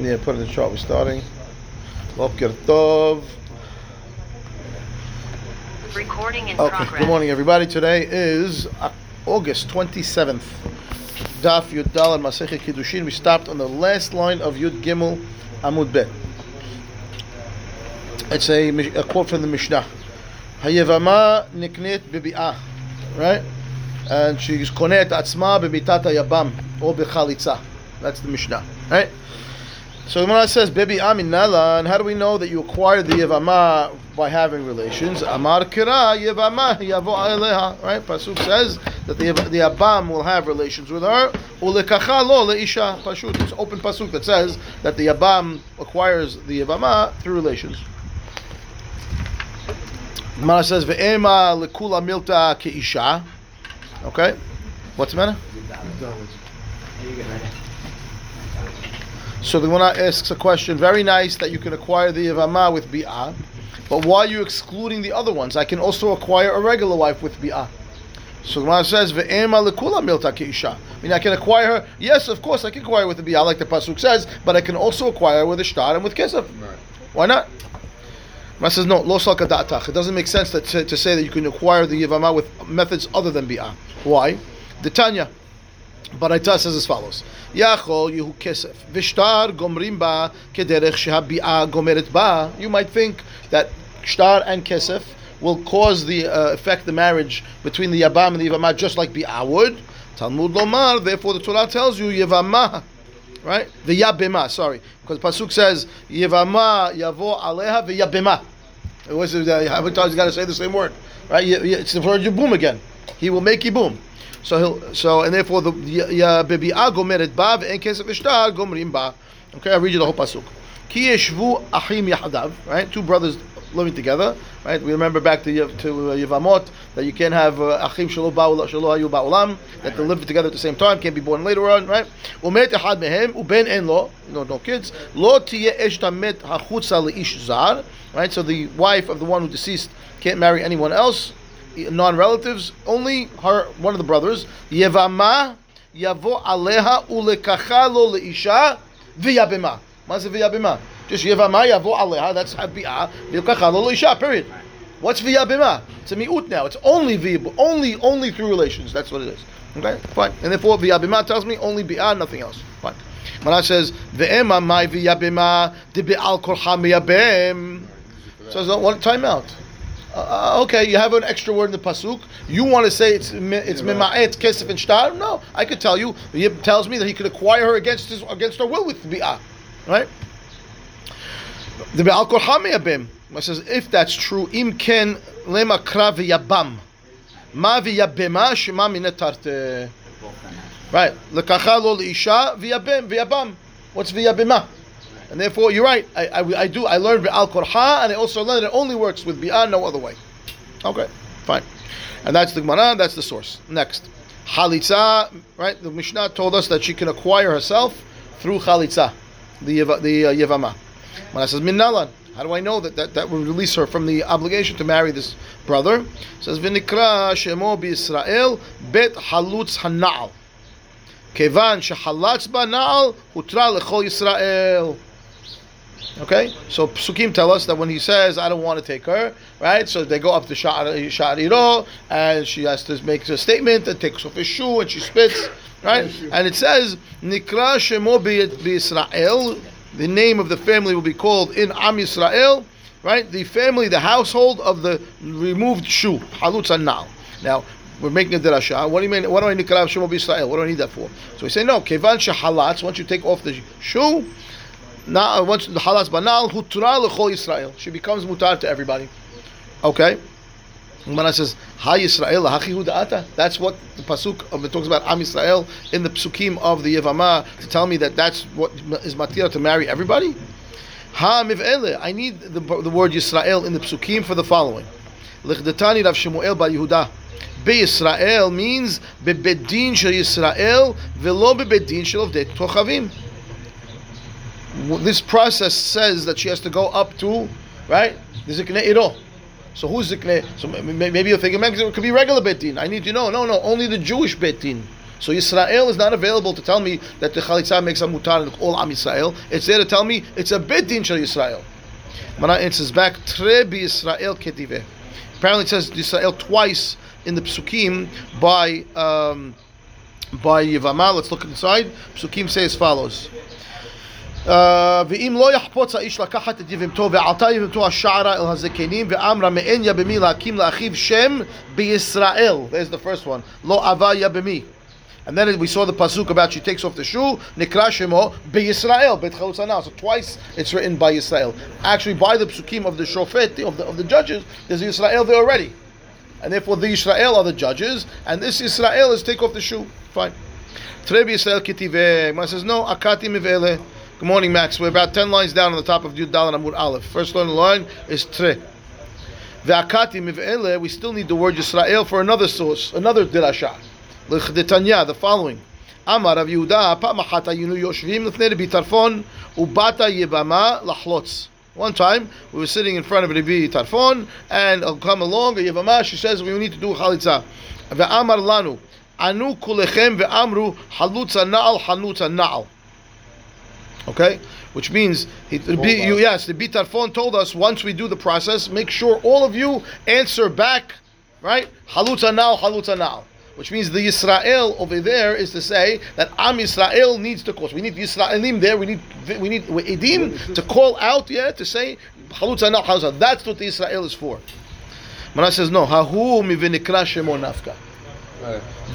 Yeah, put it in the chart. We're starting. Boker Tov. Recording in Okay, progress. good morning, everybody. Today is August 27th. Daf Yud Dal and Masechet Kiddushin. We stopped on the last line of Yud Gimel Amud Bet. It's a, a quote from the Mishnah. Hayevama niknet bebi'ah. Right? And she's konet atzma bebitat yabam or bechalitza. That's the Mishnah. Right? So the Gemara says, "Bebi amin nala," and how do we know that you acquired the yevama by having relations? Amar kira yevama yavo aleha. Right? Pasuk says that the the abam will have relations with her. Ulekacha lo leisha. Pashut. It's open pasuk that says that the abam acquires the yevama through relations. The Gemara says, "Ve'ema lekula milta keisha." Okay, what's the matter? So the Gemara asks a question. Very nice that you can acquire the Yavama with Bi'ah, but why are you excluding the other ones? I can also acquire a regular wife with Bi'ah. So the Gemara says, Ve'ema lekula milta keisha. I mean, I can acquire her. Yes, of course, I can acquire with the Bi'ah, like the Pasuk says, but I can also acquire with a shtar and with kesef. Why not? Gemara says, no, lo salka da'atach. It doesn't make sense that, to, to say that you can acquire the Yavama with methods other than Bi'ah. Why? The Tanya. But Aita says as follows: Yachol yehu kesef v'shtar gomrim ba kederech shehabi'a gomeret ba. You might think that shtar and kesef will cause the uh, affect the marriage between the yabam and the yavama just like bi'a would. Talmud lomar. Therefore, the Torah tells you yavama, right? The yabema. Sorry, because pasuk says yavama yavo aleha v'yabema. It was uh, how many times you got to say the same word, right? It's the word yibum again. He will make yibum. So so and therefore the bebi'a gomeret ba ve'en kesef v'shtar gomrim ba. Okay, I read you the whole pasuk. Ki yeshvu achim yahadav. Right, two brothers living together. Right, we remember back to to uh, Yevamot that you can't have uh, achim shelo shelo hayu ba'olam that they live together at the same time, can't be born later on. Right, umet echad mehem uben en lo no no kids lo tiye eshta met hachutza leish zar. Right, so the wife of the one who deceased can't marry anyone else non-relatives, only her, one of the brothers. Yevama yavo aleha ulekacha lo leisha v'yabema. What's v'yabema? Just yevama yavo aleha. That's habi'ah v'yakacha leisha. Period. What's v'yabema? It's a mi'ut now. It's only v'yab, only only through relations. That's what it is. Okay, fine. And therefore v'yabema tells me only bi'ah, nothing else. Fine. Mana says ve'ema mai v'yabema de be'al korcha miyabem. So one time out. Uh, okay, you have an extra word in the pasuk. You want to say it's it's mi- it's kesef and shtar? No, I could tell you. He tells me that he could acquire her against his against her will with bi'ah, right? The be'al kol hamiyabim. It says if that's true, im ken lema kra v'yabam, ma v'yabema shema minetarte. Right, lekacha lo leisha v'yabem v'yabam. What's v'yabema? And therefore, you're right. I, I, I do. I learned al korha, and I also learned it only works with bi'ah, no other way. Okay, fine. And that's the Gemara. That's the source. Next, chalitza. Right. The Mishnah told us that she can acquire herself through chalitza, the the uh, yevama. Gemara says minnalan. How do I know that, that that will release her from the obligation to marry this brother? It says v'nikra shemo b'Yisrael bet halutz hanal. Kevan shehalatz ba na'al hutra lechol Yisrael. Okay, so psukim tell us that when he says, "I don't want to take her," right? So they go up to Sha'ariro, and she has to make a statement and takes off his shoe and she spits, right? And it says, "Nikra shemo Israel." The name of the family will be called in Am Yisrael, right? The family, the household of the removed shoe, halutz anal. Now we're making a derasha. What do you mean? What do I need nikra shemo? What do I need that for? So we say no. Kevan shehalatz. Once you take off the shoe. Now, once the halas banal hutra lechol Yisrael, she becomes mutar to everybody. Okay. Gemara says, "Ha Yisrael hachi ata." That's what the pasuk of it talks about Am Yisrael in the psukim of the Yevama to tell me that that's what is matira to marry everybody. Ha miv'ele. I need the, the word Yisrael in the psukim for the following. Lichdetani Rav Shemuel Bar Yehuda. Be Yisrael means bebedin shel Yisrael velo bebedin shel Ovdei Kochavim this process says that she has to go up to, right? The ziknei iro. So who's ziknei? So maybe you're thinking, man, it could be regular betin. I need to know. No, no, only the Jewish betin. So Israel is not available to tell me that the chalitza makes a mutar in all Am Yisrael. It's there to tell me it's a bit din shel Yisrael. Mana says back tre bi Israel ketive. Apparently it says Israel twice in the psukim by um, by Yivama. Let's look inside. Psukim say as follows. ואם לא יחפוץ האיש לקחת את יבמתו ועלתה יבמתו השערה אל הזקנים ואמרה מאין יבמי להקים לאחיו שם בישראל. There's the first one. לא אבה יבמי. And then we saw the pasuk about she takes off the shoe, nikra shemo b'Yisrael, bet now. So twice it's written by Israel. Actually, by the psukim of the shofet of the of the judges, there's Israel there already, and therefore the Israel are the judges, and this Israel is take off the shoe. Fine. Trebi Israel kitive. says no. Akati mivele. Good morning, Max. We're about 10 lines down on the top of Yud Dal and Amud Aleph. First line, line is Tre. Ve'akatim iv'ele, we still need the word Yisrael for another source, another dirasha. L'chdetanya, the following. Amar רב יהודה, פעם אחת היינו יושבים Bitarfon Ubatay Yebama ובאת One time, we were sitting in front of Rabbi Tarfon, and I'll come along, Yevama, she says, we need to do chalitza. Ve'amar lanu, anu kulechem ve'amru, halutza na'al, halutza na'al. Okay, which means he, the B, you, yes, the Bitarfon told us once we do the process, make sure all of you answer back, right? Halutza now, halutza now. Which means the Israel over there is to say that Am Yisrael needs to call. So we need Yisraelim there. We need we need Edim to call out, yeah, to say halutza now, halutza. That's what the Israel is for. Mana says no. Hahu mivinikra shemo nafka.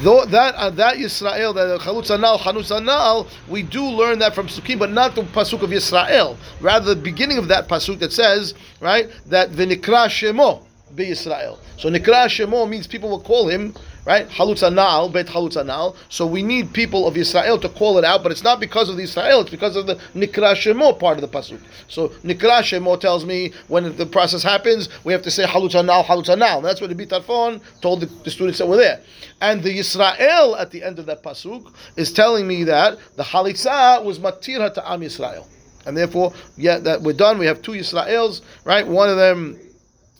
Though that uh, that Yisrael, that Chalutz Anal, Chanutz Anal, we do learn that from Sukkim, but not the pasuk of Yisrael. Rather, the beginning of that pasuk that says, right, that V'nikra Shemo be Yisrael. So Nikra Shemo means people will call him right? Halutz anal, bet Halutzanal. So we need people of Israel to call it out, but it's not because of the Israel, it's because of the Nikra Shemo part of the pasuk. So Nikra Shemo tells me when the process happens, we have to say halutz anal, halutz anal. That's what the Bitarfon told the, the, students that were there. And the Israel at the end of that pasuk is telling me that the halitza was matira to Am Yisrael. And therefore, yeah, that we're done. We have two Israels, right? One of them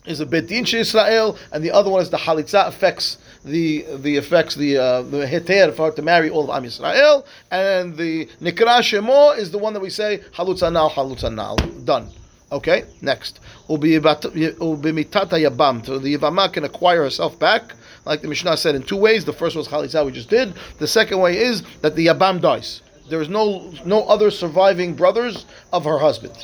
is a Bedin Israel, and the other one is the Halitza affects the the affects the uh, the heter for her to marry all of Am Yisrael, and the Nikra Shemo is the one that we say Halutza Nal Halutza Nal. Done. Okay, next. Ubimitata Yabam. So the Yavama can acquire herself back, like the Mishnah said in two ways. The first was Chalitza, we just did. The second way is that the Yabam dies. There is no no other surviving brothers of her husband.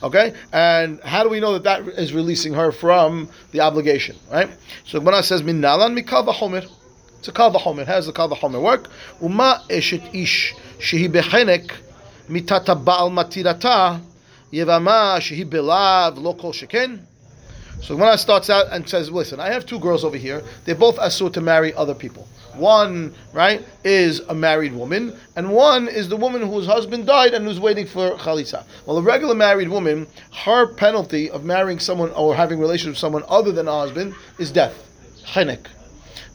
Okay, and how do we know that that is releasing her from the obligation? Right. So Gemara says minalan mikal v'chomer. It's a kal v'chomer. How does the kal v'chomer work? Uma eshet ish shehi bechenek mitata baal matirata yevama shehi belav lo kol sheken. So Gemara starts out and says, "Listen, I have two girls over here. They're both asur to marry other people." One, right, is a married woman, and one is the woman whose husband died and who's waiting for chalitza. Well, a regular married woman, her penalty of marrying someone or having relations with someone other than a husband is death, chenek.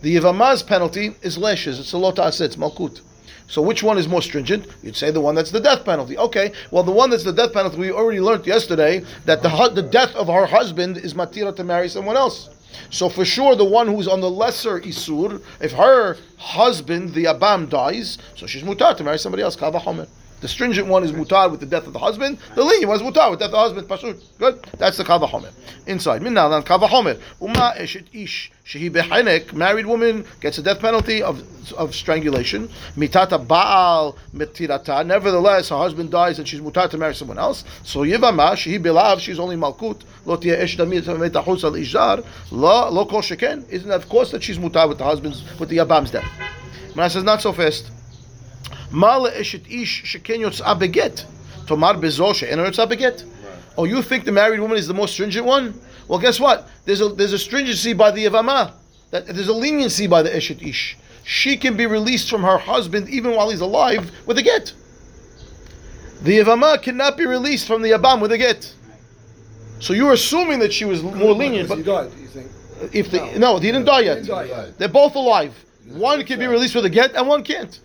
The Yivamah's penalty is lashes. It's a lota it's malkut. So which one is more stringent? You'd say the one that's the death penalty. Okay, well the one that's the death penalty, we already learned yesterday that the, the death of her husband is matira to marry someone else. So for sure, the one who's on the lesser isur, if her husband, the abam, dies, so she's mutar to marry somebody else. Kavahomer. The stringent one is mutar with the death of the husband. The lenient one is mutar with the death of the husband. Pashut. Good. That's the kavahomer. Inside. Minnalan kavahomer. Uma eshet ish. Shehi behenek. Married woman gets a death penalty of, of strangulation. Mitata baal metirata. Nevertheless, her husband dies and she's mutar to marry someone else. So yivama. Shehi belav. She's only malkut. Lo tia esh damir metahus al ijar. Lo lo kol sheken. Isn't that of course that she's mutar with the husband's with the yabam's death? Man says not so fast. Mala eshet ish sheken yotzah beget. Tomar bezo she'en yotzah beget. Oh, you think the married woman is the most stringent one? Well, guess what? There's a there's a stringency by the Yavama. That there's a leniency by the eshet ish. She can be released from her husband even while he's alive with a get. The Yavama cannot be released from the Yabam with a get. So you're assuming that she was more lenient, but he died, you think? if the no, he didn't die yet. He didn't die yet. They're both alive. One can be released with a get, and one can't.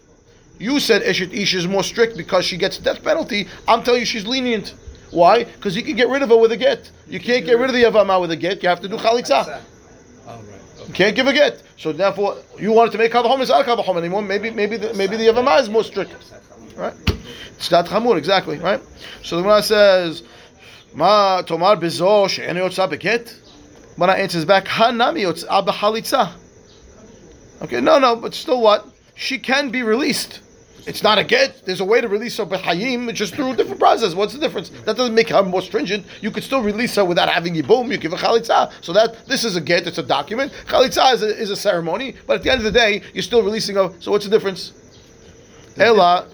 You said Eshet Ish is more strict because she gets death penalty. I'm telling you she's lenient. Why? Because you can get rid of her with a get. You can't get rid of the Yavama with a get. You have to do Chalitza. Oh. You can't give a get. So therefore, you wanted to make kavahom is not kavahom anymore. Maybe maybe the, maybe the Yavama is more strict, right? It's not chamur exactly, right? So the Gemara says, "Ma tomar bezo she'enu yotza beget." Gemara answers back, "Hanami yotza behalitza." Okay, no, no, but still, what? She can be released. It's not a get. There's a way to release her behayim, just through a different process. What's the difference? That doesn't make her more stringent. You could still release her without having yibum. You give a chalitza. So that this is a get. It's a document. Chalitza is a, is a ceremony, but at the end of the day, you're still releasing her. So what's the difference? Ella.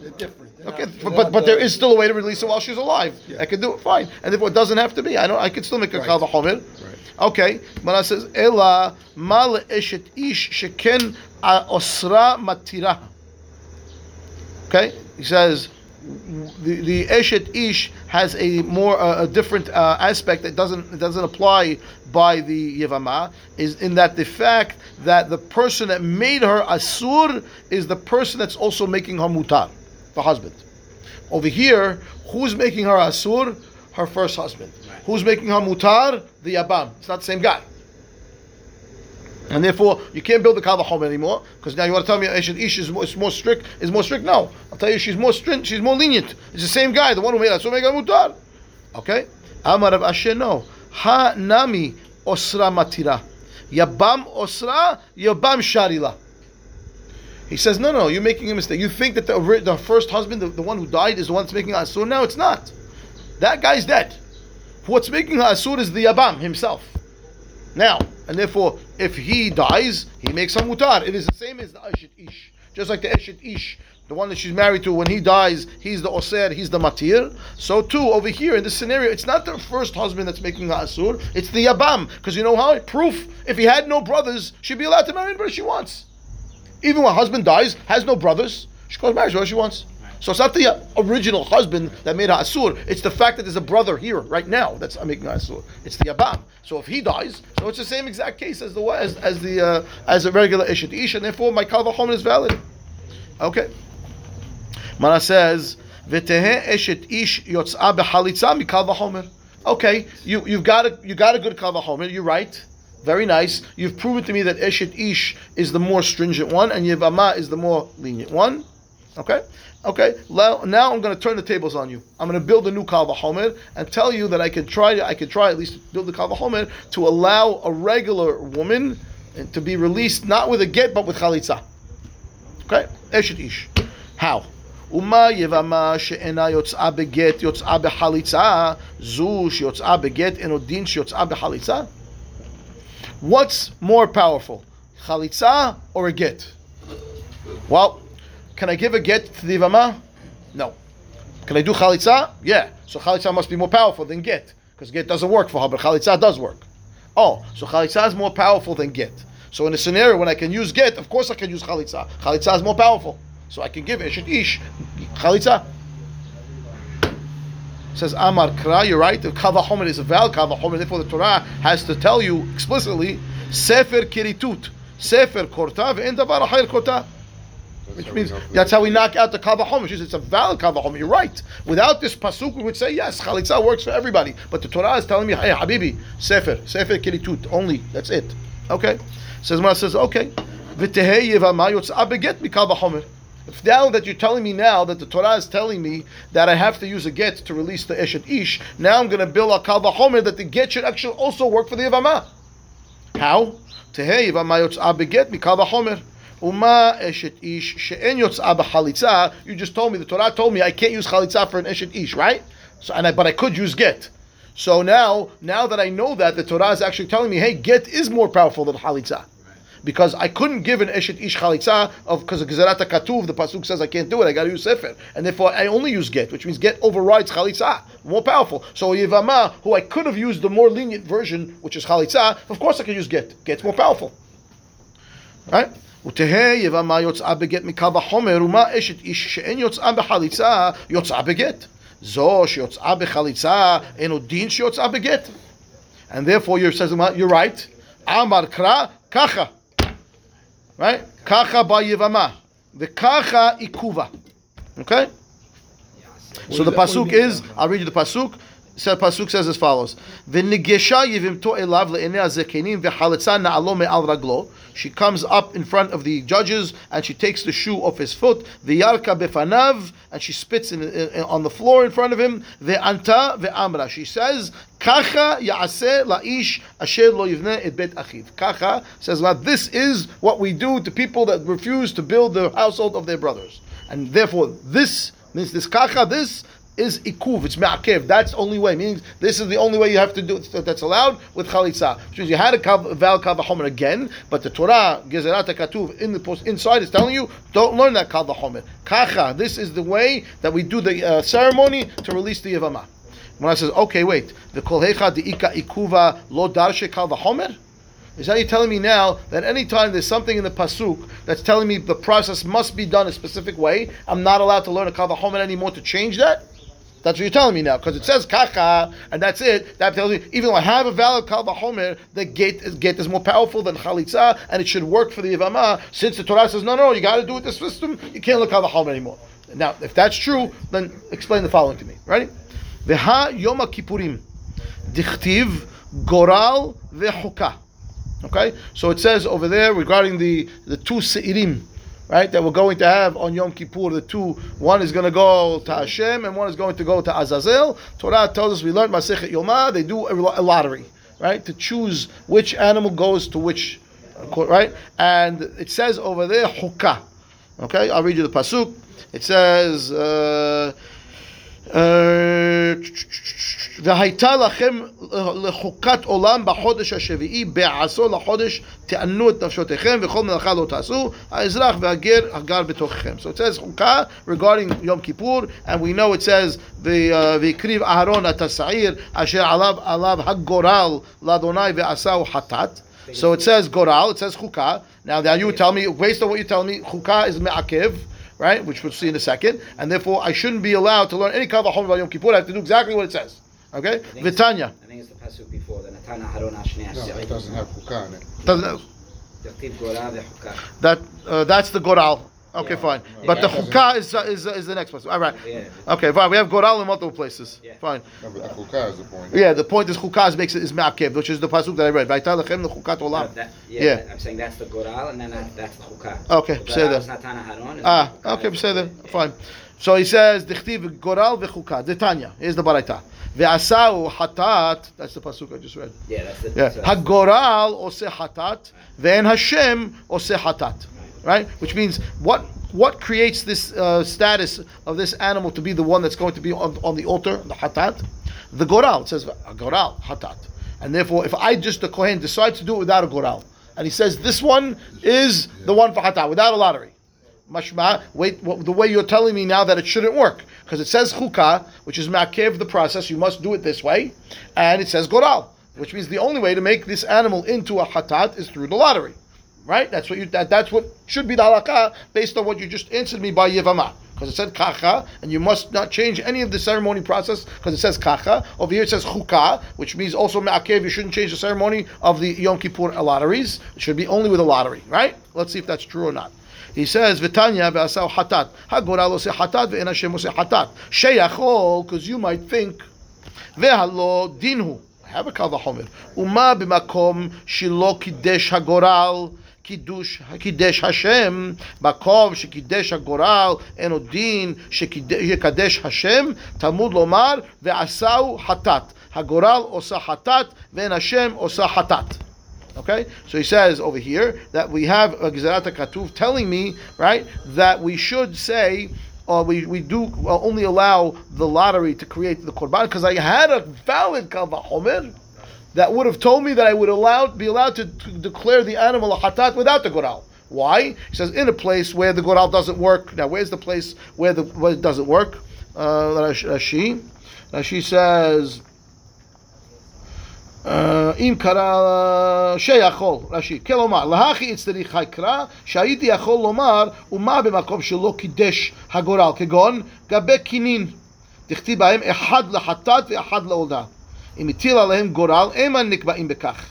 Okay, but, but, but there uh, still a way to release her while she's alive. I can do it fine, and therefore it doesn't have to be. I know I can still make a Right. kal v'chomer. Right. Okay, but it says ela mal eshet ish sheken a osra matira. Okay, he says the, the eshet ish has a more uh, a different uh, aspect that doesn't it doesn't apply by the yevama is in that the fact that the person that made her asur is the person that's also making her mutar, the husband. Over here, who's making her asur? Her first husband. Who's making her mutar? The yabam. It's not the same guy. And therefore, you can't build the kavahom anymore because now you want to tell me Ish is more, is more strict. Is more strict? No, I'll tell you, she's more strict. She's more lenient. It's the same guy, the one who made Asur Mega Mutar. Okay, Amar of Asher no. Ha nami osra matira. Yabam osra, yabam sharila. He says, no, no, you're making a mistake. You think that the, the first husband, the, the one who died, is the one that's making Asur. No, it's not. That guy's dead. What's making Asur is the Yabam himself. Now, and therefore, if he dies, he makes a mutar. It is the same as the Eshet Ish. Just like the Eshet Ish, the one that she's married to, when he dies, he's the Oser, he's the Matir. So too, over here in this scenario, it's not the first husband that's making the Asur, it's the Yabam. Because you know how? Proof, if he had no brothers, she'd be allowed to marry anybody she wants. Even when a husband dies, has no brothers, she goes marry whoever she wants. So it's not the original husband that made her asur. It's the fact that there's a brother here right now that's making her asur. It's the abam. So if he dies, so it's the same exact case as the as, as the uh, as a regular ishet ish, and therefore my kavachom is valid. Okay. Mana says ish. Okay, you you've got a you got a good kal v'chomer. You're right. Very nice. You've proven to me that eshet ish is the more stringent one, and yevama is the more lenient one. Okay, okay. Now, now I'm going to turn the tables on you. I'm going to build a new kal v'chomer and tell you that I can try. I can try at least build the kal v'chomer to allow a regular woman to be released not with a get but with chalitza. Okay, eshet ish. How? ומה יבמה שאינה יוצאה בגט, יוצאה בחליצה, זו שיוצאה בגט, אינו דין שיוצאה בחליצה? What's more powerful, chalitza or a get? Well, can I give a get to the Ivama? No. Can I do chalitza? Yeah. So chalitza must be more powerful than get, because get doesn't work for her, but chalitza does work. Oh, so chalitza is more powerful than get. So in a scenario when I can use get, of course I can use chalitza. Chalitza is more powerful, so I can give eshet ish chalitza. Says Amar Kra, you're right. The Kavahomer is a valid Kavahomer. Therefore, the Torah has to tell you explicitly Sefer Kiritut, Sefer Korta, and Davar Achayr Which means that's how we knock out the Kavahomer. It's a valid Kavahomer. You're right. Without this pasuk, we would say yes, Chalitza works for everybody. But the Torah is telling me, hey, Habibi, Sefer, Sefer Kiritut, only. That's it. Okay. Says Mara says, okay. V'tehei yevama yotz'a beget mikal v'chomer. If now that you're telling me now that the Torah is telling me that I have to use a get to release the Eshet Ish, now I'm going to build a Kal Vachomer that the get should actually also work for the Yavama. How? Tehei Yavama Yotz'a Beget Mikal Vachomer. Uma Eshet Ish She'en B'Chalitza. You just told me, the Torah told me I can't use Chalitza for an Eshet Ish, right? So, and I, but I could use get. So now, now that I know that, the Torah is actually telling me, hey, get is more powerful than Chalitza because I couldn't give an eshet ish chalitza of because of gezerat katuv. The pasuk says I can't do it. I got to use sefer, and therefore I only use get, which means get overrides chalitza, more powerful. So yivama, who I could have used the more lenient version, which is chalitza, of course I can use get. Get's more powerful, right? ותהא יבמה יוצאה בגט מקו החומר, ומה אשת איש שאין יוצאה בחליצה, יוצאה בגט. זו שיוצאה בחליצה, אין עוד דין שיוצאה בגט. And therefore you're saying, you're right. אמר קרא, ככה. Right? Kacha ba yivama. The kacha ikuva. Okay? So the pasuk is, I'll read you the pasuk. So pasuk says as follows: "V'nigesha yivimto elav le'enei hazekenim v'chalitza na'alo me'al raglo." She comes up in front of the judges and she takes the shoe off his foot. V'yarka befanav, and she spits in, in, on the floor in front of him. Ve'anta ve'amra. She says, "Kacha ya'aseh la'ish asher lo yivne et bet achiv." Kacha says, "God, this is what we do to people that refuse to build the household of their brothers." And therefore, this means this kacha, this is ikuv, it's ma'akev. That's the only way. Meaning, this is the only way you have to do it that's allowed with chalitza. Which means you had a kav, val kavahomer again, but the Torah, gezerat katuv, in the post, inside is telling you, don't learn that kavahomer. Kacha, this is the way that we do the uh, ceremony to release the yavama. When I says, okay, wait, the kolhecha the ika ikuva lo darshe kavahomer? Is that you telling me now that anytime there's something in the pasuk that's telling me the process must be done a specific way, I'm not allowed to learn a kavahomer anymore to change that? That's what you're telling me now, because it says kacha, and that's it. That tells me, even though I have a valid kal the gate is, gate is more powerful than chalitza, and it should work for the yavama. Since the Torah says, no, no, you got to do it this system, you can't look kal v'chomer anymore. Now, if that's true, then explain the following to me. Ready? V'ha yom kippurim, dichtiv goral v'chuka. Okay, so it says over there regarding the the two seirim, right, that we're going to have on Yom Kippur. The two, one is going to go to Hashem and one is going to go to Azazel. Torah tells us we learned Masechet Yomah. They do a lottery, right, to choose which animal goes to which, right, and it says over there Hukah. Okay, I'll read you the pasuk. It says. Uh, והייתה לכם לחוקת עולם בחודש השביעי, בעשור לחודש תענו את נפשותיכם וכל מלאכה לא תעשו, האזרח והגר הגר בתוככם. So it says חוקה regarding Yom Kippur, and we know it says והקריב אהרון את השעיר אשר עליו, עליו הגורל לאדוני ועשהו חטאת. So it says goral, it says chukah. Now, now you tell me, based on what you tell me, chukah is me'akev right? Which we'll see in a second. And therefore, I shouldn't be allowed to learn any kal v'chomer about Yom Kippur. I have to do exactly what it says. Okay? Vitanya. I think it's the pasuk before the Natana Haron Ashnei No, it doesn't have hukah in it. Doesn't, Dirtiv Gora ve'Hukah. that uh, that's the goral. Okay, fine. Yeah, but the chukah is, is, is the next place. All right. Yeah. Okay, fine. We have goral in multiple places. Yeah. Fine. No, the chukah is the point. Yeah, the point is chukah makes it is ma'akev, which is the pasuk that I read. Vaital lechem lechukat olam. Yeah, I'm saying that's the goral, and then that's the chukah. Okay, say that. Ah, okay, say that. Fine. So he says, "Dichtiv goral v'chukah." Detanya is the baraita. Ve'asau hatat. That's the pasuk I just read. Yeah, that's it. Yeah. Hagoral ose hatat. Ve'en Hashem ose hatat. Right? Which means, what what creates this uh, status of this animal to be the one that's going to be on, on the altar, the hatat? The goral. It says, goral, hatat. And therefore, if I just, the Kohen, decide to do it without a goral, and he says, this one is the one for hatat, without a lottery. Mashma, wait, what, the way you're telling me now that it shouldn't work. Because it says chukah, which is ma'akev the process, you must do it this way. And it says goral, which means the only way to make this animal into a hatat is through the lottery. Right? That's what you that, that's what should be the halakha based on what you just answered me by Yevama. Because it said kacha, and you must not change any of the ceremony process because it says kacha. Over here it says chukah, which means also me'akev, you shouldn't change the ceremony of the Yom Kippur lotteries. It should be only with a lottery, right? Let's see if that's true or not. He says, "V'tanya v'asau hatat hagoral ose hatat ve'en Hashem ose hatat sheyachol." Because you might think, "Ve'halo dinhu." Have a kal v'chomer. Uma b'makom shelo kidesh hagoral. קידוש, קידש השם, מקום שקידש הגורל, אין עוד דין שיקדש השם, תלמוד לומר, ועשהו חטאת. הגורל עושה חטאת, ואין השם עושה חטאת. Okay, so he says over here that we have a Gezerat Katuv telling me, right, that we should say, or we, we do uh, only allow the lottery to create the korban because I had a valid kavahomer that would have told me that I would allowed be allowed to, to declare the animal a hatat without the goral. Why? He says in a place where the goral doesn't work. Now, where's the place where the where it doesn't work? Uh, Rashi, Rashi says. אם קרא שיכול, רש"י, כלומר, להכי אצטריך חקרא, שהייתי יכול לומר, ומה במקום שלא קידש הגורל, כגון גבי קינין, דכתיב בהם אחד לחטאת ואחד לעולדה. אם הטיל עליהם גורל, הם נקבעים בכך.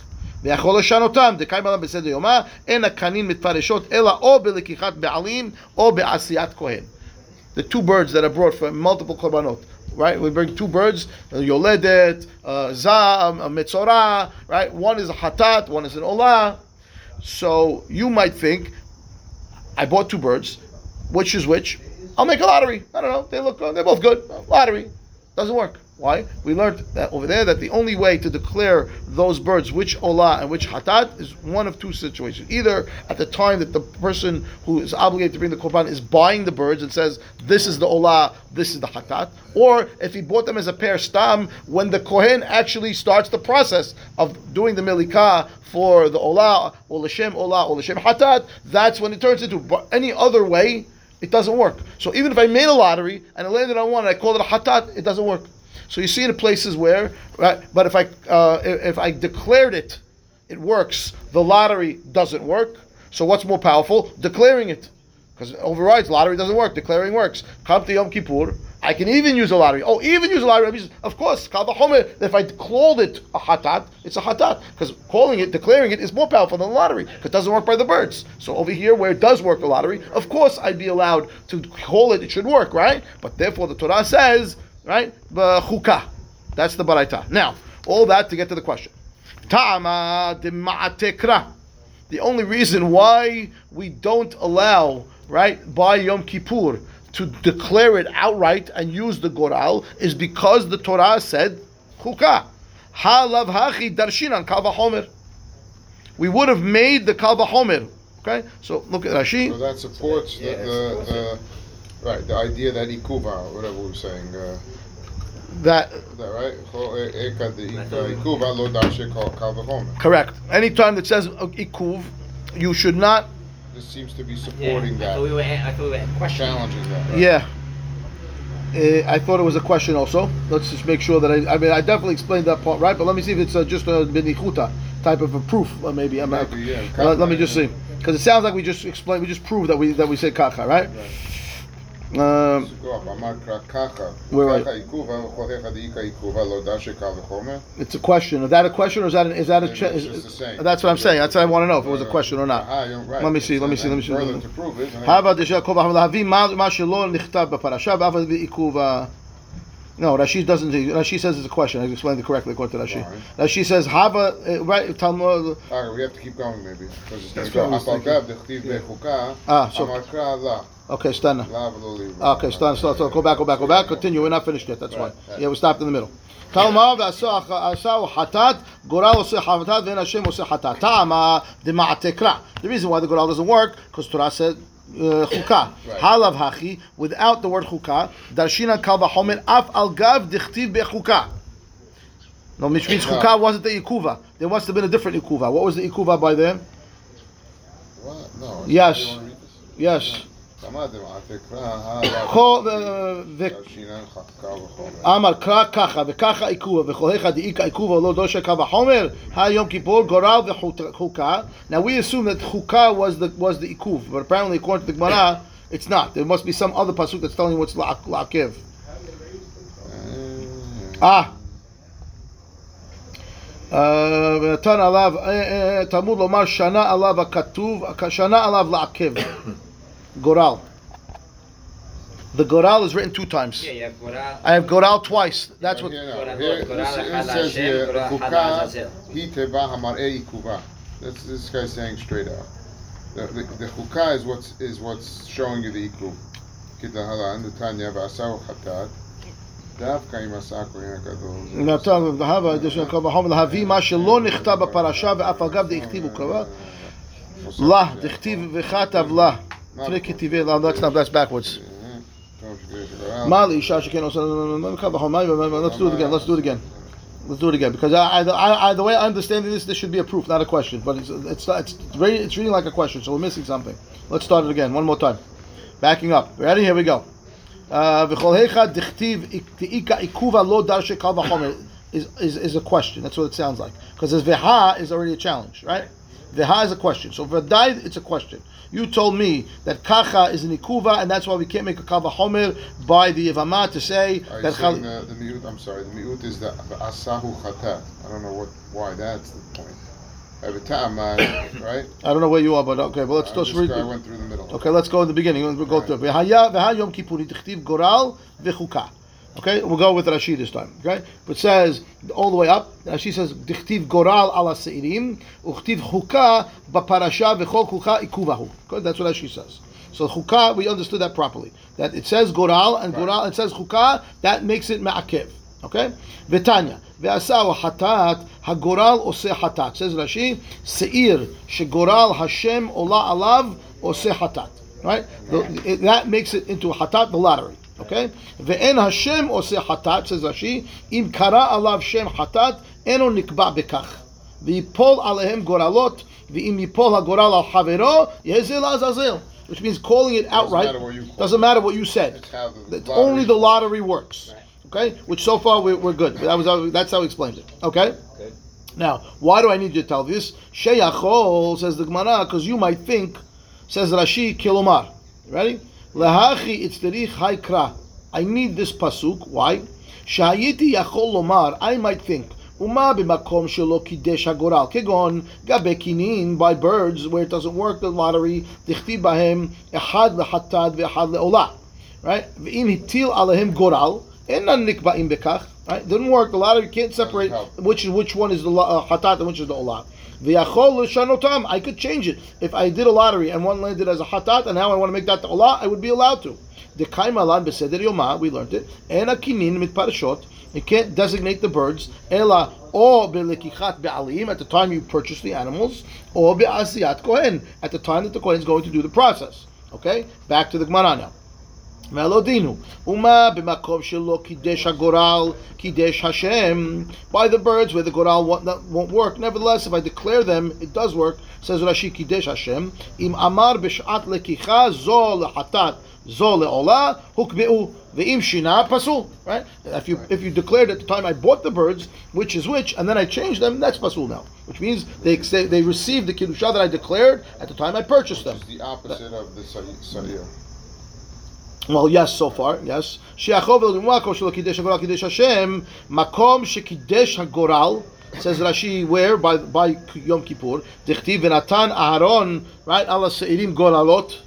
ויכול לשנותם, דקיים עליו בסדר יומה, אין הקנין מתפרשות, אלא או בלקיחת בעלים, או בעשיית כהן. The two birds that are brought for multiple קורבנות. right? We bring two birds, yoledet, uh, zav, metzora, right? One is a hatat, one is an olah. So you might think, I bought two birds, which is which? I'll make a lottery. I don't know. They look, good. they're both good. Lottery doesn't work. Why? We learned that over there that the only way to declare those birds which olah and which hatat is one of two situations. Either at the time that the person who is obligated to bring the korban is buying the birds and says this is the olah, this is the hatat, or if he bought them as a pair stam when the kohen actually starts the process of doing the milikah for the olah or l'shem olah or l'shem hatat, that's when it turns into. Any other way, it doesn't work. So even if I made a lottery and it landed on one and I called it a hatat, it doesn't work. So you see the places where, right? But if I uh, if I declared it, it works. The lottery doesn't work. So what's more powerful? Declaring it, because it overrides lottery doesn't work. Declaring works. Come to Yom Kippur. I can even use a lottery. Oh, even use a lottery. Of course, If I called it a hatat, it's a hatat because calling it, declaring it, is more powerful than the lottery because it doesn't work by the birds. So over here, where it does work the lottery, of course, I'd be allowed to call it. It should work, right? But therefore, the Torah says, right, chukah. That's the baraita. Now, all that to get to the question. Ta'ama dema'atekra. The only reason why we don't allow, right, by Yom Kippur to declare it outright and use the goral is because the Torah said chukah. Halav hachi darshinan kal v'chomer. We would have made the kal v'chomer. Okay, so look at Rashi. So that supports the, Yeah, the, the, right, the idea that ikuva, whatever we were saying, uh, That is that right? Cho- eka de ika Ikuva lo dashe kal kal v'chomer. correct. Anytime that says uh, ikuv, you should not. This seems to be Yeah, supporting I that, thought we were, I thought we were questioning. challenging that. right? Yeah. Uh, I thought it was a question also. Let's just make sure that I. I mean, I definitely explained that part right, but let me see if it's uh, just a benichuta type of a proof. Uh, maybe I'm not. Maybe, yeah, Uh, let me just see, because it sounds like we just explained. We just proved that we that we said kacha, right? Um, it's a question. Is that a question or is that, an, is that a? Ch- is, that's what I'm saying. That's what I want to know if it was a question or not. Let me see. Let me see. Let me see. Let me see. No, Rashi doesn't. Rashi says it's a question. I explained it correctly according to Rashi. Rashi says Hava eh, right Talmud. All right, we have to keep going maybe. Ah, so. Okay, stana. La v'lo li. Okay, stana. So, so go back, go back, go back. Continue. We're not finished yet. That's why. Right, right. Yeah, we stopped in the middle. Talmud ועשה עשה חטאת, גורל עושה חטאת ואין השם עושה חטאת. טעמה דמעתקרא. The reason why the goral doesn't work, because Torah said uh, chukah. Right. Halav hachi, without the word chukah, darshina kal v'chomer af al gav dichtiv bechukah. No, which means Yeah. chukah wasn't the ikuva. There must have been a different ikuva. What was the ikuva by them? What? No. Yes. You wanna read this? Yes. תמד דמעתקרא. הלאה. כל- ו- ו- דרשינן קל וחומר. אמר קרא ככה וככה עיכובה וכוהיך דאיכא עיכובה לא דושה קו החומר היום כיפור גורל וחוקה now we assume that חוקה was the was the עיכוב but apparently according to the Gemara it's not there must be some other pasuk that's telling you what's la- לעכב אה, אה אה, ונתן עליו אה, אה, תלמוד לומר שנה עליו הכתוב שנה עליו לעכב גורל the goral is written two times Yeah, you have Goral. I have goral twice that's what Here, Gora- now, here, Gora this- Hala it says Hashem, here, Gora Hala חוקה Azazel. היא תיבה המראה עיכובה. That's this guy's saying straight out. The, the, the חוקה is what's is what's showing you the עיכוב. כדלהלן, נתניה ועשהו חטאת. דווקא אם עשה הכהן הגדול. נתן והבה דשן קו וחומר להביא מה שלא נכתב בפרשה ואף על גב דכתיב וקבע לה דכתיב וכתב לה תראה כתיבי לה that's backwards. Mali Let's do it again. Let's do it again. Let's do it again because I, I, I, the way I understand this, this should be a proof, not a question. But it's it's it's, it's reading like a question, so we're missing something. Let's start it again, one more time. Backing up. Ready? Here we go. Uh, is, is, is a question. That's what it sounds like. Because this veha is already a challenge, right? Veha is a question. So vadai, it's a question. You told me that kacha is an ikuva, and that's why we can't make a kava homer by the yevama to say Are that chal- the, the miut? I'm sorry. The miut is the asahu chatat. I don't know what why that's the point. Every time, uh, right? I don't know where you are, but okay. Well, let's Uh, just read. guy went through the middle. Okay, let's go in the beginning. We'll go through. V'haya v'ha yom kippurim goral v'chuka. Okay, we'll go with Rashi this time. Okay, but says all the way up. Rashi says dichtiv goral ala seirim uchtiv chuka b'parasha v'chol chuka ikuvahu. That's what Rashi says. So chuka, we understood that properly. That it says goral and goral, it says chuka. That makes it ma'akev. Okay, v'tanya ve'asau hatat hagoral ose hatat. Says Rashi seir shegoral Hashem ola alav ose hatat. Right, The- it- that makes it into hatat, the lottery. Okay? Ve'en Hashem ose hatat, says Rashi, im kara alav shem hatat, eno nikba bekach. V'yipol alehem goralot, v'im yipol hagoral al havero, yezel azazel. Which means calling it outright. matter what you Doesn't matter what you said. It's the It's only the lottery works. Right. Okay? Which so far we're, we're good. That was how, that's how he explained it. Okay? Good. Now, why do I need you to tell this? Sheyachol, says the Gemara, because you might think, says Rashi, kilomar. Ready? Lehachi itzterich haikra. I need this pasuk. Why? Shayiti yachol lomar. I might think. Uma b'makom shelo kidesh hagoral. Kegon gabe kinin by birds where it doesn't work the lottery. Dichti bahem echad lehatad ve'echad leolah. Right? V'im hitil alehem goral. Enan nikba'im bekach. Right? Didn't work. The lottery can't separate which is which one is the uh, hatat and which is the olah. I could change it if I did a lottery and one landed as a hatat and now I want to make that olah. I would be allowed to. The kaimalan beseder yoma. We learned it. En akinin mit parashot. You can't designate the birds. Ela or be'lekichat be'alim at the time you purchase the animals, or be'asiyat kohen at the time that the kohen is going to do the process. Okay, back to the Gemara now. Melodinu. Uma b'makom shelo kidesh Hashem. By the birds where the goral won't, won't work. Nevertheless, if I declare them, it does work. Says Rashi kidesh Hashem. Leola hukbeu ve'im shina pasul. Right? If you if you declared at the time I bought the birds, which is which, and then I changed them, that's pasul now. Which means they they, they received the kiddusha that I declared at the time I purchased them. It's the opposite of the Sa'ir. Well, yes, so far, yes. She'achov makom shelo kidesh hagoral kidesh Hashem, makom shekidesh hagoral, says Rashi, where? By, by Yom Kippur, dichtiv v'natan Aharon, right, ala se'irim goralot,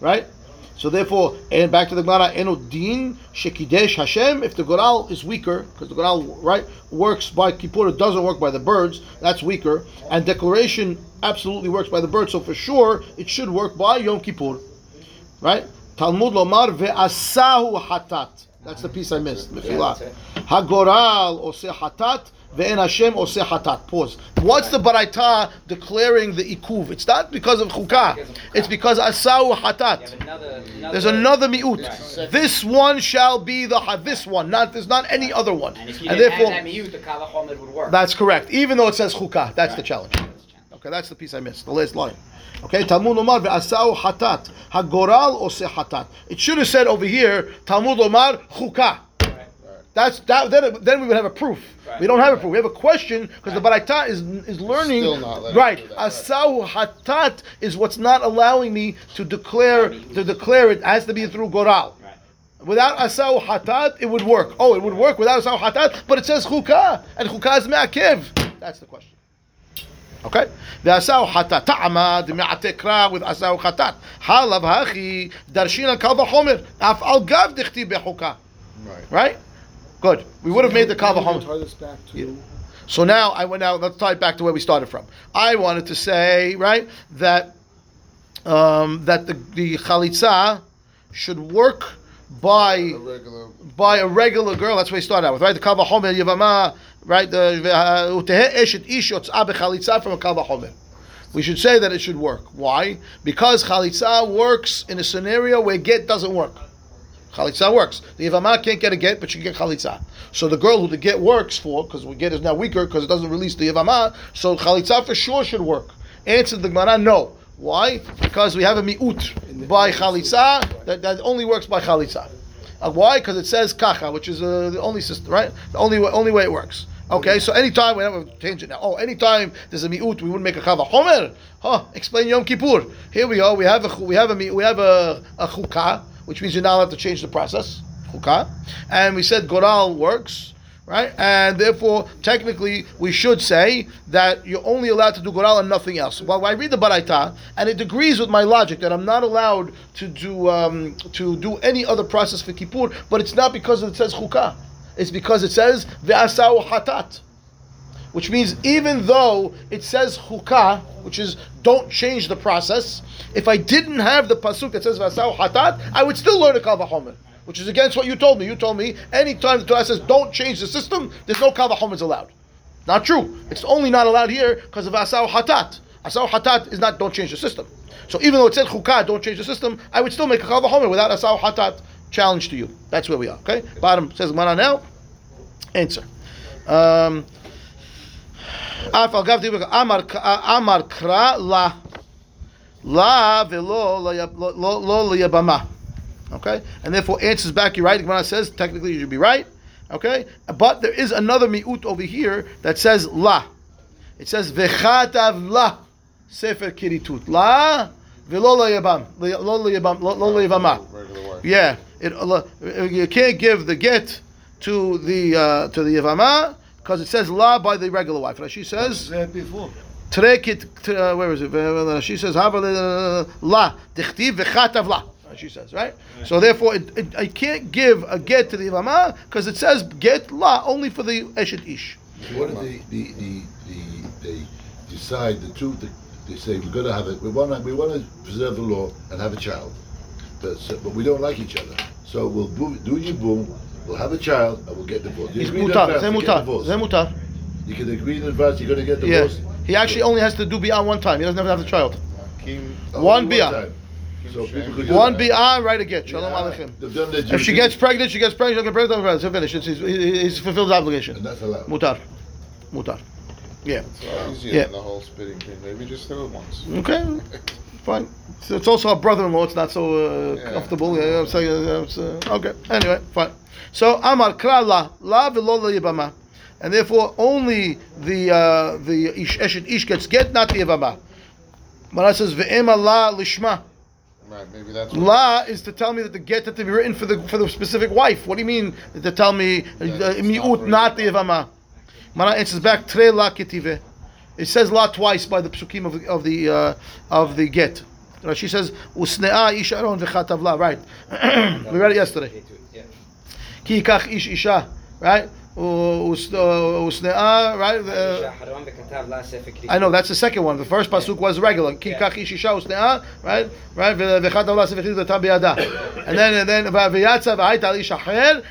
right? So therefore, and back to the Gemara, eno din shekidesh Hashem, if the goral is weaker, because the goral, right, works by Kippur, it doesn't work by the birds, that's weaker, and declaration absolutely works by the birds, so for sure, it should work by Yom Kippur, right? Talmud lomar ve'asahu hatat. That's the piece I missed. Mechila. Hagoral ose hatat ve'en Hashem oseh hatat. Pause. What's the baraita declaring the ikuv? It's not because of chukah. Because of chukah. It's because asahu hatat. have another, another. There's another miut. This one shall be the ha- this one. Not there's not any other one. And And therefore, that miyut, the would work. that's correct. Even though it says chukah. That's the challenge. Okay, that's the piece I missed. The last line. Okay, Talmud Omar ve'asau hatat. Hagoral ose hatat. It should have said over here, Talmud Omar chukah. That's that. Then, then we would have a proof. Right. We don't have a proof. We have a question because the Baraita is is learning. Right. us do that, right. Asau hatat is what's not allowing me to declare to declare it has to be through goral. Right. Without asau hatat, it would work. Oh, it would work without asau hatat, but it says chukah, and chukah is me'akev. That's the question. Okay? The asau hatat ta'amad me'atekra with asau hatat. Halav hachi darshina kal v'chomer af al gav dichti bechukah. Right. Right? Good. We would have made the kal v'chomer. Tie this back to So now I went out. Let's tie it back to where we started from. I wanted to say right that um, that the the chalitza should work by A regular. by a regular girl. That's what we started out with, right? The kava homer yavama, right? The uh, kava. We should say that it should work. Why? Because chalitza works in a scenario where get doesn't work. Chalitza works. The Yavama can't get a get, but she can get chalitza. So the girl who the get works for, because the get is now weaker because it doesn't release the Yavama, so chalitza for sure should work. Answer the Gemara, no. Why? Because we have a mi'ut by chalitza that, that only works by chalitza. Uh, why? Because it says kacha, which is uh, the only system, right? The only way, only way it works. Okay, so anytime we have a tangent now. Oh, anytime there's a mi'ut, we wouldn't make a kava homer. Huh? Explain Yom Kippur. Here we go. We have a we have a we have a, a chukah, which means you're not allowed to change the process. Chukah, and we said goral works. Right? And therefore, technically, we should say that you're only allowed to do goral and nothing else. Well, I read the baraita, and it agrees with my logic that I'm not allowed to do um, to do any other process for kippur, but it's not because it says chukah. It's because it says ve'asau hatat which means even though it says chukah, which is don't change the process, if I didn't have the pasuk that says vasau hatat, I would still learn a kal vachomer, which is against what you told me. You told me anytime the Torah says don't change the system, there's no Kava allowed. Not true. It's only not allowed here because of Asau Hatat. Asau Hatat is not don't change the system. So even though it said Chukah, don't change the system, I would still make a Kava without Asau Hatat challenge to you. That's where we are. Okay? Bottom says mana now. Answer. Um, uh, Amar kra la la velo lo liyabama. Okay? And therefore answers back, you're right. Gemara says, technically you should be right. Okay? But there is another mi'ut over here that says la. It says, v'chatav la, sefer kiritut. La, v'lo liyabam. Lo liyabam, lo liyabama. Regular wife. Yeah. It, uh, you can't give the get to the uh, to the yavama because it says la by the regular wife. Rashi says before. trekit. Uh, where is it? She says hava la dichtiv v'chatav la. She says right. So therefore, it, it, I can't give a get to the yavama because it says get la only for the eshet ish. What did the, the, the, the, they decide, the two, the, they say, we're gonna have it, we wanna, we wanna preserve the law and have a child. But, so, but we don't like each other. So we'll bo- do your boom, we'll have a child, and we'll get divorced. You It's mutar. to get mutar. Mutar. You can agree in advance you're gonna get Yeah. divorced. He actually only has to do bi'ah one time. He doesn't have to have the child. Oh, one uh, time. So people could do One that. bi'ah, right again. Shalom Yeah. aleichem. They've done their If she duty, gets pregnant, she gets pregnant. She gets pregnant. pregnant. So finish. It's, he's, he's fulfilled his obligation. And that's allowed. Mutar. Mutar. Yeah. It's a lot easier Yeah. than the whole spitting thing. Maybe just do it once. Okay. Fine. So it's also a brother-in-law. It's not so uh, Yeah. comfortable. Yeah, I'm saying, uh, it's, uh, okay. Anyway, fine. So Amar Kra la la v'lo yibama, and therefore only the uh, the ish, eshet ish gets get, not the yibama. Mara says ve'ema la lishma. Right, maybe that's what La is to tell me that the get had to be written for the for the specific wife. What do you mean to tell me uh, it's mi'ut not not the yivama? Mana answers back tre la ketive. It says la twice by the psukim of the of the uh, of the get. She says usnea ish aron v'chatav la. Right, we read it yesterday. Yeah. Ki yikach ish isha. Right. Us- Usnea. Right. Uh, Shaharon v'katav la sefer kri. I know that's the second one. The first pasuk was regular. Ki kach usnea, right? Right? V'chad Allah sefer chizah tam biyada. And then and then v'yatza v'hayta al ish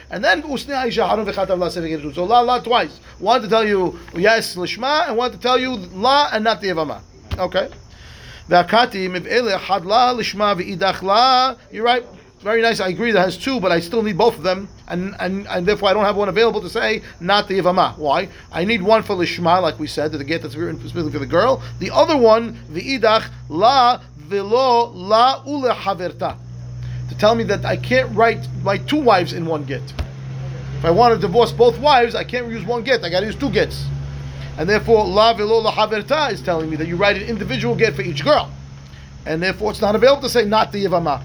and then usnea isha harun Allah sefer. So la la twice. One to tell you yes lishma, and one to tell you la and not the yavama. Okay. V'akati miv'ele had la lishma v'idach la. You're right. Very nice. I agree that has two, but I still need both of them, and, and, and therefore I don't have one available to say not the Yavama. Why? I need one for Lishma, like we said, to get that's written specifically for the girl. The other one, the Idach, La Velo La Ule Haverta. To tell me that I can't write my two wives in one get. If I want to divorce both wives, I can't use one get. I got to use two gets. And therefore, La Velo La Haverta is telling me that you write an individual get for each girl. And therefore, it's not available to say not the Yavama.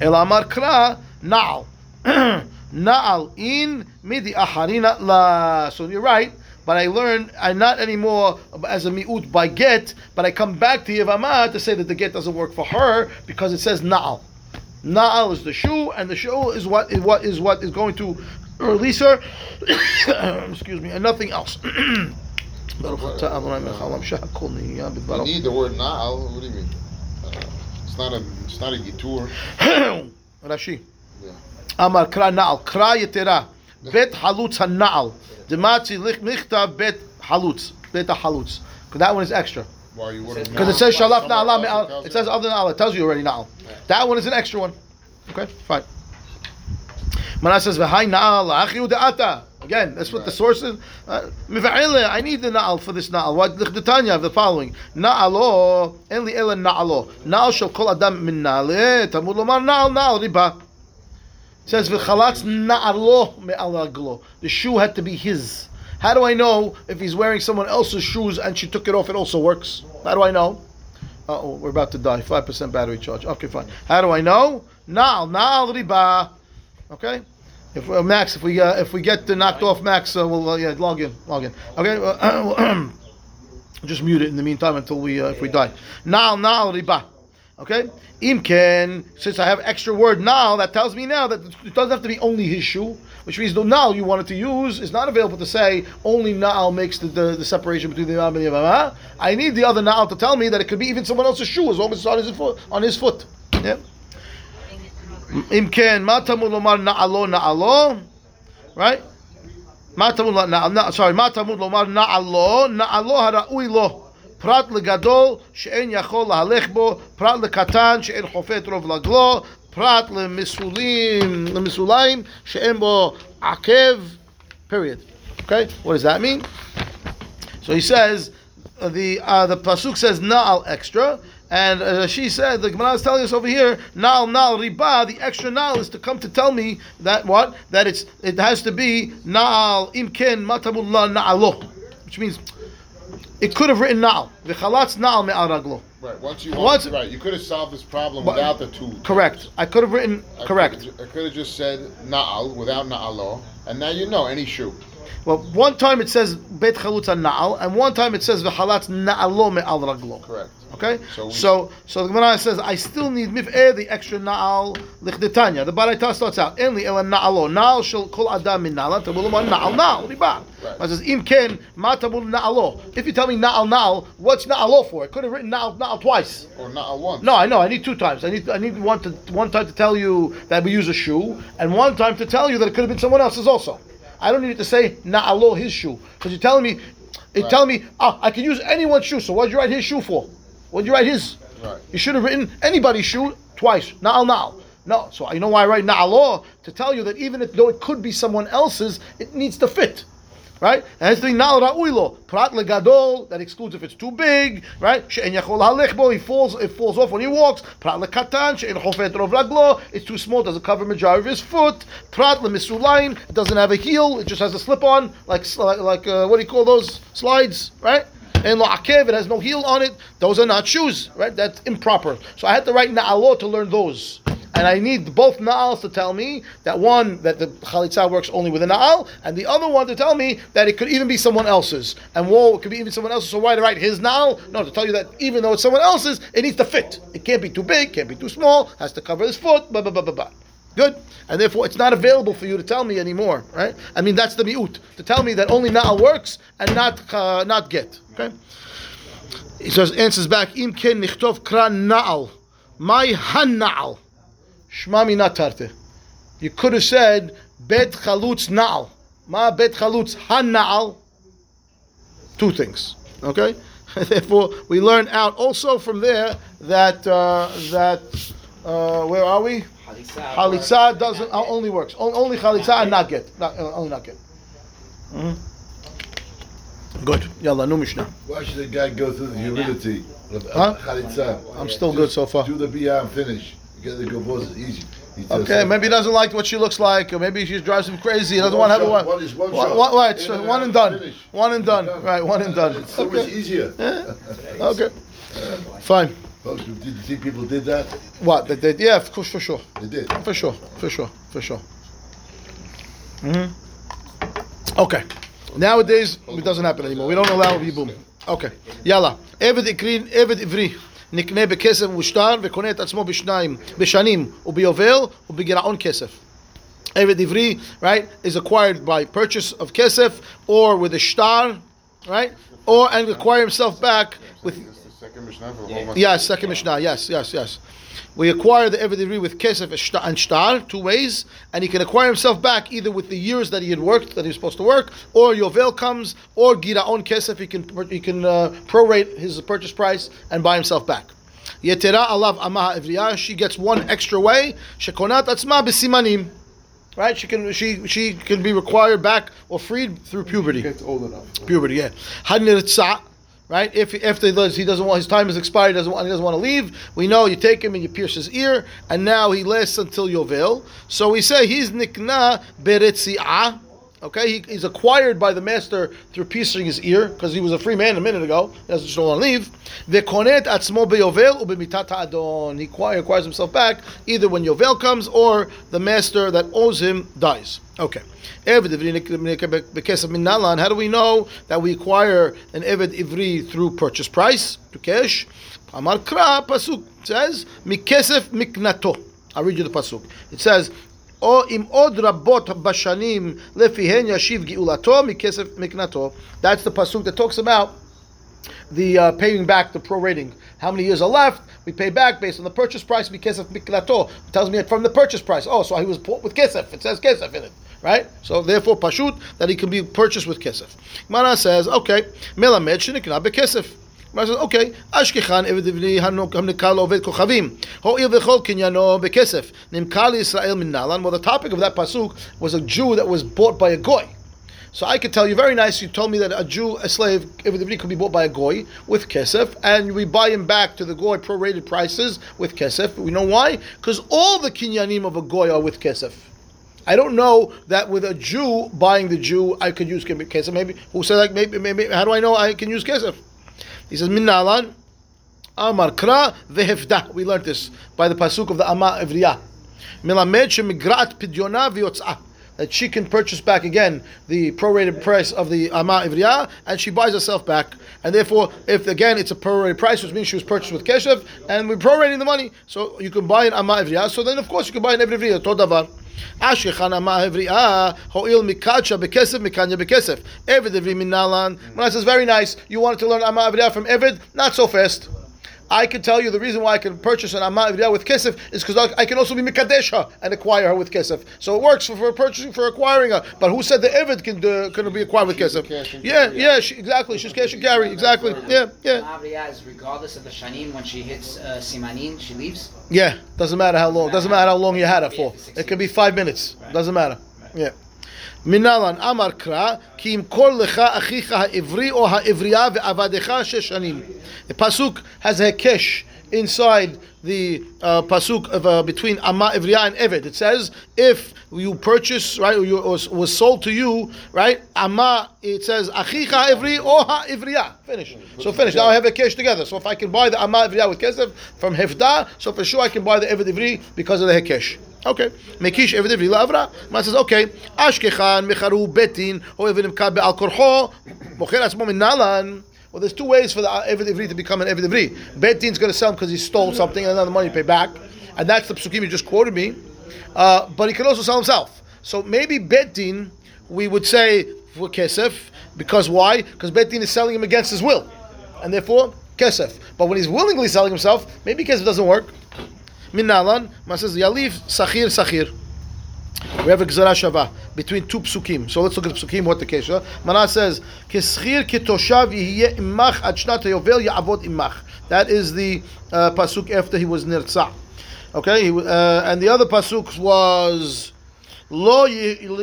El Amar Kra Na'al. Na'al in midi aharina la. So you're right, but I learn I'm not anymore as a mi'ut by get, but I come back to Yevama to say that the get doesn't work for her because it says Na'al. Na'al is the shoe, and the shoe is what is what is what is going to release her. Excuse me, and nothing else. You need the word na'al. What do you mean? It's not a it's not a yitur. Rashi. Yeah. Amar kra na'al kra yetera bet halutz hana'al dematzi lichtav bet halutz bet halutz. Because that one is extra. Because it says shalaf naal me'al. It says other na'al. It tells you already na'al. That one is an extra one. Okay, fine. Mana says v'hai na'al achiu de'ata. Again, that's what the source is. Uh, I need the na'al for this na'al. What the Tanya of the following? Na'alo, en li ela na'alo. Na'al shel kol adam min na'ale. Tamud lomar na'al na'al riba. It says v'chalatz na'alo me'al raglo. The shoe had to be his. How do I know if he's wearing someone else's shoes and she took it off? It also works. How do I know? Uh oh, we're about to die. Five percent battery charge. Okay, fine. How do I know? Na'al na'al riba. Okay. If uh, Max, if we uh, if we get knocked off, Max, uh, we'll uh, yeah log in, log in. Okay, uh, just mute it in the meantime until we if we die. Na'al, na'al riba. Okay, imken. Since I have extra word now, that tells me now that it doesn't have to be only his shoe, which means the now you wanted to use is not available to say only now makes the, the, the separation between the imam and the imam. I need the other now to tell me that it could be even someone else's shoe as long as it's on his foot. On his foot. Yeah. אם כן, מה תמוד לומר נעלו נעלו? right? מה תמוד ל- נע- נע- sorry, מה תמוד לומר נעלו? נעלו הראוי לו. פרט לגדול שאין יכול להלך בו, פרט לקטן שאין חופט רוב רגלו, פרט למסולים, למסוליים שאין בו עקב, period. Okay, what does that mean? So he says, uh, the uh, the pasuk says na'al extra, and uh, she said the Gemara is telling us over here na'al na'al riba. The extra na'al is to come to tell me that what that it's it has to be na'al imken matamullah na'alo, which means it could have written na'al v'chalatz na'al me'al raglo. Right. Once you Once- right, you could have solved this problem But- without the two. Correct. I could have written I correct. could've I could have just said na'al without na'alo, and now you know any shoe. Well, one time it says bet chalutz na'al, and one time it says v'chalatz na'alo me'al raglo. Correct. Okay, So so we- so, the Gemara says I still need mif'eh the extra na'al lichdetanya. The Baraita starts out enli ela na'alo na'al shel kol adam min na'ala tabul man na'al na'al riba. Right. It says im ken ma tabul na'alo. If you tell me na'al na'al, what's na'alo for? It could have written na'al na'al twice. Or na'al once. No, I know. I need two times. I need I need one to one time to tell you that we use a shoe, and one time to tell you that it could have been someone else's also. I don't need it to say na'alo his shoe because you're telling me, you're Right. telling me, ah, I can use anyone's shoe. So what'd you write his shoe for? What'd you write his? Right. You should have written anybody's shoe twice. Na'al na'al. No. So you know why I write na'alo to tell you that even if, though it could be someone else's, it needs to fit. Right? And the na'al ra'uilo. Prat legadol, that excludes if it's too big, right? She'en yachol halechbo, he falls, it falls off when he walks. Prat lekatan, she'en chofet rov raglo, it's too small, doesn't cover majority of his foot. Prat lemisulain, it doesn't have a heel, it just has a slip on, like, like, uh, what do you call those? Slides, right? And la'akev, it has no heel on it. Those are not shoes, right? That's improper. So I had to write na'alot to learn those. And I need both na'als to tell me that one, that the chalitza works only with a na'al, and the other one to tell me that it could even be someone else's. And whoa, it could be even someone else's, so why to write his na'al? No, to tell you that even though it's someone else's, it needs to fit. It can't be too big, can't be too small, has to cover his foot, blah, blah, blah, blah, blah. Good. And therefore, it's not available for you to tell me anymore, right? I mean, that's the mi'ut. To tell me that only na'al works and not uh, not get. Okay? He says, answers back, Im ken nichtov kran na'al. My han na'al. Shmami natarte. You could have said, bet chalutz na'al. Ma bet chalutz han na'al. Two things. Okay? Therefore, we learn out also from there that, uh, that, uh, where are we? Chalitza doesn't uh, only works. O- Only chalitza and not get. Not, uh, only not get. Mhm. Good. Yalla, nu Mishnah. Why should a guy go through the humility of Huh? chalitza? I'm still good so far. Do the biyah and finish. Get is easy. Okay, maybe he doesn't like what she looks like, or maybe she drives him crazy. He doesn't one want to have a one. One, is one, shot. right, so one and done. One and done. Right, one and done. It's so okay. much easier. Yeah. okay. Fine. Folks, did you see people did that? What? They did? Yeah, of course, for sure. They did? For sure, for sure, for sure. Mm-hmm. Okay. Nowadays, it doesn't happen anymore. We don't allow people. Okay. Yalla. Everything green. Everything ivri. נקנה בכסף ושטר וקונה את עצמו בשניים, בשנים וביובל ובגירעון כסף. Eved Ivri, right, is acquired by purchase of kesef or with a Shtar, right, or and acquire himself back with. Yes, Yeah, second Mishnah. Yes, yes, yes. We acquire the Eved Ivri with Kesef and Shtar, two ways, and he can acquire himself back either with the years that he had worked, that he was supposed to work, or Yovel comes, or Giraon Kesef, he can he can uh, prorate his purchase price and buy himself back. Yetera alav amaha evriya, she gets one extra way. Shekonat atzma b'simanim. Right, she can she she can be required back or freed through puberty Gets old enough. puberty. Yeah, Hanirtza, right? If after he does, he doesn't want his time is expired, doesn't want he doesn't want to leave. We know you take him and you pierce his ear, and now he lasts until Yovel. So we say he's nikna beretzi'ah. Okay, he, he's acquired by the master through piercing his ear because he was a free man a minute ago. Doesn't just want to leave. Ve'konet atzmo beyovel ubemitat adon. He acquire- acquires himself back either when yovel comes or the master that owes him dies. Okay. Eved. How do we know that we acquire an eved ivri through purchase price to cash? Amar kra pasuk says mikesef miknato. I'll read you the pasuk. It says. או אם עוד רבות בשנים לפיהן ישיב גאולתו מכסף מקנתו. That's the pasuk that talks about the uh, paying back the prorating. How many years are left? We pay back based on the purchase price because of miknato. It tells me it from the purchase price. Oh, so he was bought with kesef. It says kesef in it, right? So therefore, pashut that he can be purchased with kesef. Mana says, okay, melamed shenikna bekesef. Gemara says, okay, אשכחן עבד עברי הנמכר לעובד כוכבים, הואיל וכל קניינו בכסף, נמכר לישראל מן נלן. Well, the topic of that pasuk was a Jew that was bought by a goy. So I could tell you very nice. You told me that a Jew, a slave, Eved Ivri could be bought by a goy with kesef, and we buy him back to the goy prorated prices with kesef. We know why? Because all the kinyanim of a goy are with kesef. I don't know that with a Jew buying the Jew, I could use kesef. Maybe who said like maybe, maybe how do I know I can use kesef? He says minnalan. Amar kra. We learned this by the pasuk of the Ama Ivriya. Milamed shemigrat pidyona v'yotzah. That she can purchase back again the prorated price of the Ama Ivriya, and she buys herself back. And therefore, if again it's a prorated price, which means she was purchased with kesef, and we're prorating the money, so you can buy an Ama Ivriya. So then, of course, you can buy an Eved Ivriya. Ashkechana ma hevriya hoil mikacha bekesef mikanya bekesef. Eved evri minalan. Manasseh is very nice. You wanted to learn ama hevriya from Eved? Not so fast. I can tell you the reason why I can purchase an Amma Ivriya with Kesef is because I, I can also be Mikadesha and acquire her with Kesef. So it works for, for purchasing, for acquiring her. But who said the Eved can, uh, can be acquired with She's Kesef? Yeah, carry. yeah, she, exactly. She's cash and carry. Exactly. Yeah, yeah. Mavriya is regardless of the shanim when she hits uh, simanin, she leaves. Yeah, doesn't matter how long. Doesn't matter how long you had her for. It could be five minutes. Doesn't matter. Yeah. מנהלן אמר קרא כי ימכור לך אחיך העברי או העברייה ועבדך שש שנים. has a cash inside the uh, pasuk of, uh, between Amma Ivriya and Eved. It says, if you purchase, right, or, you, or was sold to you, right, Amma, it says, Achicha Ivri or Ha Ivriya. Finish. So finish. Now I have a cash together. So if I can buy the Amma Ivriya with Kesef from Hefda, so for sure I can buy the Eved Ivri because of the Hekesh. Okay. Mekish Eved Ivri Lavra. Man says okay. Ashkechan Mecharu Betin or Eved Imkar Be'al Korcho Mocher Asmo Nalan. Well, there's two ways for the Eved Ivri to become an Eved Ivri. Betin's going to sell him because he stole something and the money you pay back. And that's the psukim you just quoted me. Uh, but he can also sell himself. So maybe Betin, we would say for Kesef, because why? Because Betin is selling him against his will. And therefore, Kesef. But when he's willingly selling himself, maybe Kesef doesn't work Min Nalan, Man says, Yalif, Sachir, Sachir. We have a gzara shava between two psukim. So let's look at the psukim. What the kesha? Mana says, "Keschir kitoshav yihye imach ad shnat yovel ya'avod imach." That is the uh, pasuk after he was nirtzah. Okay, he, uh, and the other pasuk was. לא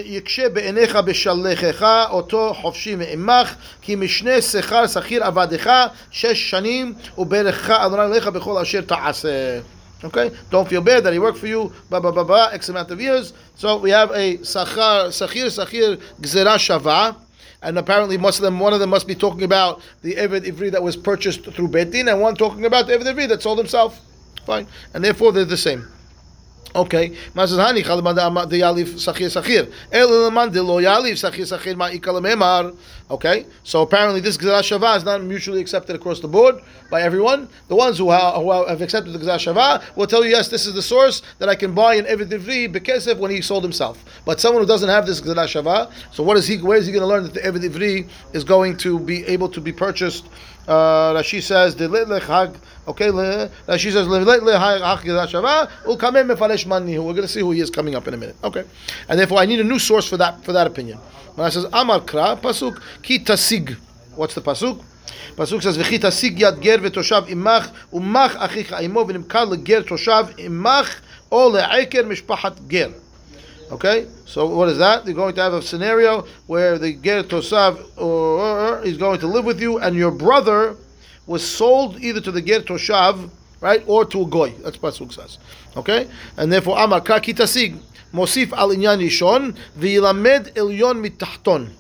יקשה בעיניך בשלחך אותו חופשי מעמך כי משנה שכר שכיר עבדך שש שנים וברכך אדוני אליך בכל אשר תעשה. Okay, don't feel bad that he worked for you, blah blah blah blah, X amount of years. So we have a sachar, sachir, sachir, gzera shava, and apparently most of them, one of them must be talking about the Eved Ivri that was purchased through Betin, and one talking about the Eved Ivri that sold himself. Fine, and therefore they're the same. Okay, hani de yalif de lo yalif ma. Okay, so apparently this gzera shava is not mutually accepted across the board by everyone. The ones who, ha- who have accepted the gzera shava will tell you yes, this is the source that I can buy an eved ivri bekesef when he sold himself. But someone who doesn't have this gzera shava, so what is he? Where is he going to learn that the eved ivri is going to be able to be purchased? Uh, Rashi says the hag. Okay, le- Rashi says le- le- le- hag gzera shava. Ulkamem mefalesh mani. We're going to see who he is coming up in a minute. Okay, and therefore I need a new source for that for that opinion. When I says Amar Kra pasuk ki tasig. What's the pasuk? pasuk says וכי תשיג יד גר ותושב עמך ומך אחיך עמו ונמכר לגר תושב עמך או לעקר משפחת גר. Okay, so what is that? You're going to have a scenario where the ger toshav or uh, uh, uh, is going to live with you, and your brother was sold either to the ger toshav, right? Or to a goy. That's pasuk says. Okay, and therefore Amar Kra Kitasig Mosif al inyan Rishon v'yilamed elyon mitahton.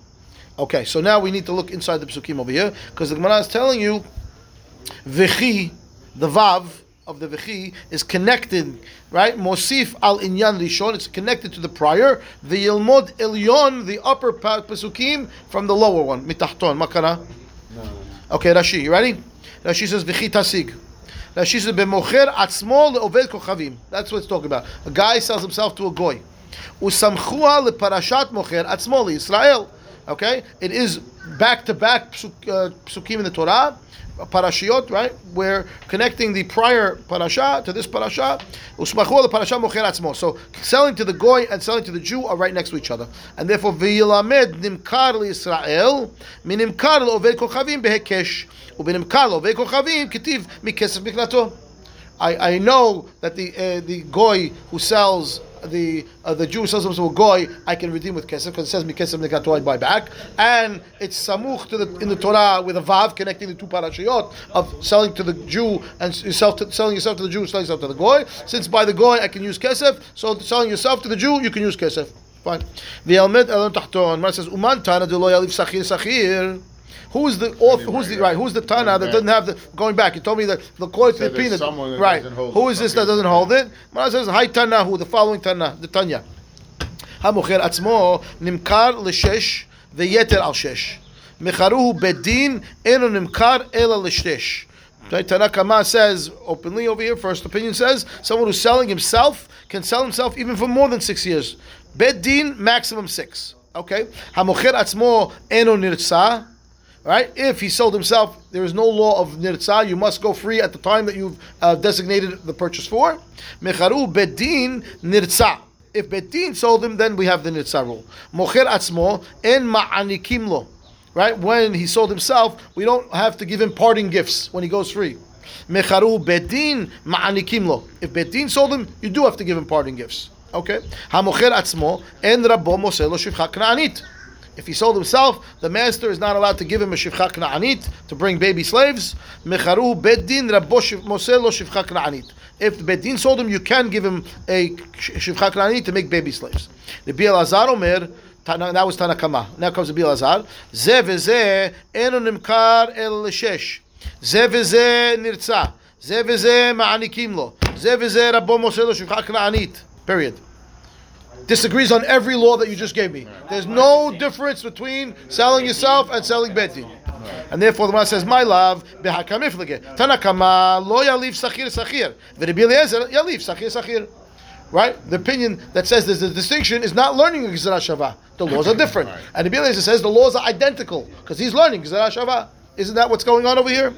Okay, so now we need to look inside the psukim over here because the Gemara is telling you V'chi, the vav of the v'chi is connected, right? Mosif al inyan rishon, it's connected to the prior. The yilmod elyon, the upper pa- pasukim from the lower one. Mitachton, makana. Okay, Rashi, you ready? Rashi says v'chi tasig. Rashi says b'mocher atzmo le'oved kochavim. That's what it's talking about. A guy sells himself to a goy. Usamchua leparashat mocher atzmo Israel. Okay, it is back to back psukim uh, in the Torah parashiot, right? We're connecting the prior parasha to this parasha. Usmachu the parasha mocher. So selling to the goy and selling to the Jew are right next to each other, and therefore nimkar minimkar leoved kochavim behekesh ubenimkar leoved kochavim mikesef miklato. I, I know that the uh, the goy who sells the uh, the Jew sells himself to a goy, I can redeem with kesef because it says mikesef nekato I buy back, and it's samuch to the in the Torah with a vav connecting the two parashiyot of selling to the Jew and yourself to, selling yourself to the Jew, selling yourself to the goy. Since by the goy I can use kesef, so selling yourself to the Jew you can use kesef. Fine. The elmet elon tahton. Mar says uman tana de lo yalif sachir sachir. Who's the author, who's the right? Who's the Tana that doesn't have the going back? You told me that the according to the Said there's peanut, someone that right? doesn't hold Who it. is this that doesn't hold it? Mara says, "Hi Tana." Who the following Tana? The Tanya. המוכר עצמו נמכר לשש ויתר על שש. מכרוהו בדין אינו נמכר אלא לשש. Right, Tanakama says openly over here, first opinion says, someone who's selling himself can sell himself even for more than six years. Bet din, maximum six. Okay? המוכר עצמו אינו נרצה. Right? If he sold himself, there is no law of nirtza. You must go free at the time that you've uh, designated the purchase for. Mecharu bedin nirtza. If bedin sold him, then we have the nirtza rule. Mocher atzmo en ma'anikim lo. Right? When he sold himself, we don't have to give him parting gifts when he goes free. Mecharu bedin ma'anikim lo. If bedin sold him, you do have to give him parting gifts. Okay? Hamocher atzmo en rabo moseh lo shivcha kna'anit. If he sold himself, the master is not allowed to give him a shivcha anit to bring baby slaves. Mecharu bedin lo shivcha kna'anit. If the bedin sold him, you can give him a shivcha anit to make baby slaves. The Biel Azar Omer, that was Tanakama. Now comes the Biel Azar. Ze veze eno nimkar el shesh. Ze veze nirtza. Ze veze ma'anikim lo. Ze veze rabbo mosel lo shivcha kna'anit. Period. Disagrees on every law that you just gave me. There's no difference between selling yourself and selling betin. And therefore the one says, my love, behakamiflige. Tanakama lo yaliv sachir sachir. V'Rebbi Eliezer yaliv sachir sachir. Right? The opinion that says there's a distinction is not learning Gzera Shava. The laws are different. And Rabbi Eliezer says the laws are identical because he's learning Gzera Shava. Isn't that what's going on over here?